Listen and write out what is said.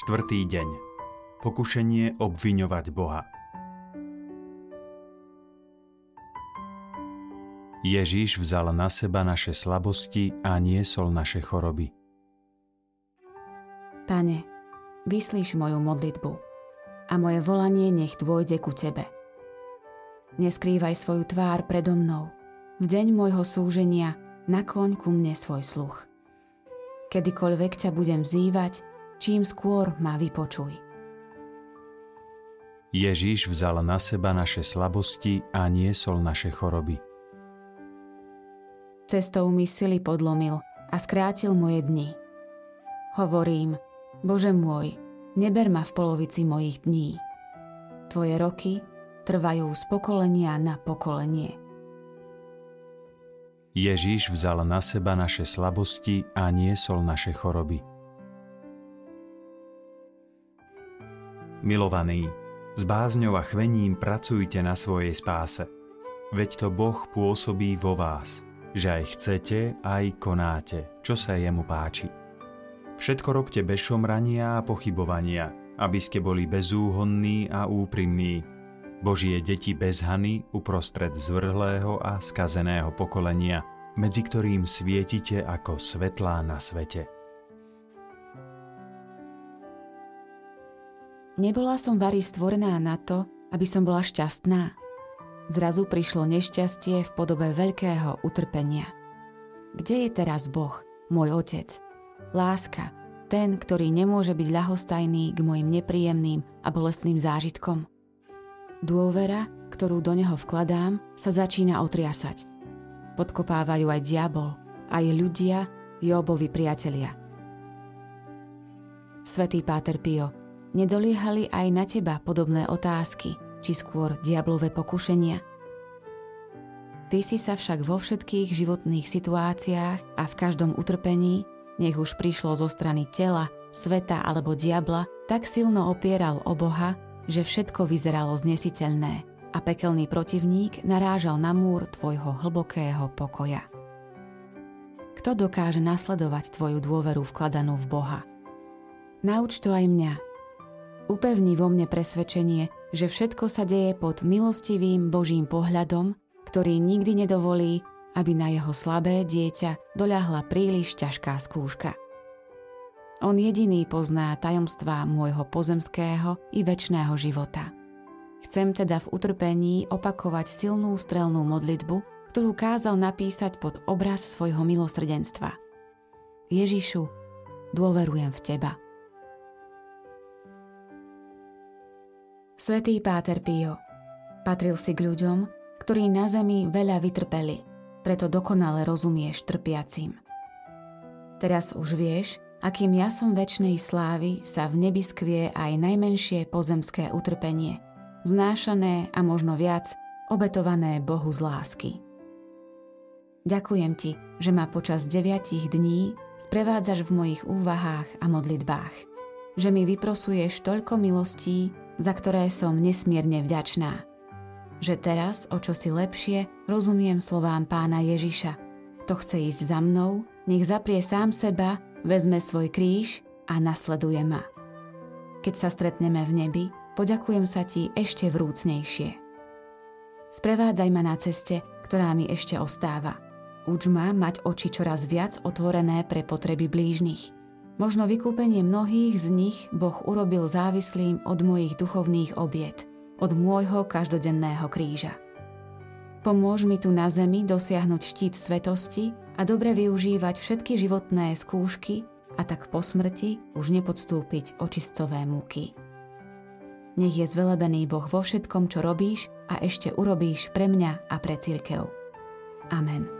Štvrtý deň. Pokušenie obviňovať Boha. Ježíš vzal na seba naše slabosti a niesol naše choroby. Pane, vyslíš moju modlitbu a moje volanie nech dôjde ku Tebe. Neskrývaj svoju tvár predo mnou. V deň môjho súženia nakloň ku mne svoj sluch. Kedykoľvek ťa budem vzývať, čím skôr ma vypočuj. Ježíš vzal na seba naše slabosti a niesol naše choroby. Cestou mi sily podlomil a skrátil moje dni. Hovorím, Bože môj, neber ma v polovici mojich dní. Tvoje roky trvajú z pokolenia na pokolenie. Ježíš vzal na seba naše slabosti a niesol naše choroby. Milovaní, s bázňou a chvením pracujte na svojej spáse. Veď to Boh pôsobí vo vás, že aj chcete, aj konáte, čo sa jemu páči. Všetko robte bez šomrania a pochybovania, aby ste boli bezúhonní a úprimní. Božie deti bez hany uprostred zvrhlého a skazeného pokolenia, medzi ktorým svietite ako svetlá na svete. Nebola som Vary stvorená na to, aby som bola šťastná. Zrazu prišlo nešťastie v podobe veľkého utrpenia. Kde je teraz Boh, môj otec? Láska, ten, ktorý nemôže byť ľahostajný k mojim nepríjemným a bolestným zážitkom. Dôvera, ktorú do neho vkladám, sa začína otriasať. Podkopávajú aj diabol, aj ľudia, Jobovi priatelia. Svetý Páter Pio, Nedoliehali aj na teba podobné otázky, či skôr diablové pokušenia? Ty si sa však vo všetkých životných situáciách a v každom utrpení, nech už prišlo zo strany tela, sveta alebo diabla, tak silno opieral o Boha, že všetko vyzeralo znesiteľné a pekelný protivník narážal na múr tvojho hlbokého pokoja. Kto dokáže nasledovať tvoju dôveru vkladanú v Boha? Nauč to aj mňa – upevní vo mne presvedčenie, že všetko sa deje pod milostivým Božím pohľadom, ktorý nikdy nedovolí, aby na jeho slabé dieťa doľahla príliš ťažká skúška. On jediný pozná tajomstvá môjho pozemského i väčšného života. Chcem teda v utrpení opakovať silnú strelnú modlitbu, ktorú kázal napísať pod obraz svojho milosrdenstva. Ježišu, dôverujem v Teba. Svetý Páter Pio patril si k ľuďom, ktorí na zemi veľa vytrpeli, preto dokonale rozumieš trpiacim. Teraz už vieš, akým jasom väčšnej slávy sa v nebi skvie aj najmenšie pozemské utrpenie, znášané a možno viac, obetované Bohu z lásky. Ďakujem ti, že ma počas deviatich dní sprevádzaš v mojich úvahách a modlitbách, že mi vyprosuješ toľko milostí, za ktoré som nesmierne vďačná. Že teraz, o čo si lepšie, rozumiem slovám pána Ježiša. To chce ísť za mnou, nech zaprie sám seba, vezme svoj kríž a nasleduje ma. Keď sa stretneme v nebi, poďakujem sa ti ešte vrúcnejšie. Sprevádzaj ma na ceste, ktorá mi ešte ostáva. Uč ma mať oči čoraz viac otvorené pre potreby blížnych – Možno vykúpenie mnohých z nich Boh urobil závislým od mojich duchovných obiet, od môjho každodenného kríža. Pomôž mi tu na zemi dosiahnuť štít svetosti a dobre využívať všetky životné skúšky a tak po smrti už nepodstúpiť očistové múky. Nech je zvelebený Boh vo všetkom, čo robíš a ešte urobíš pre mňa a pre církev. Amen.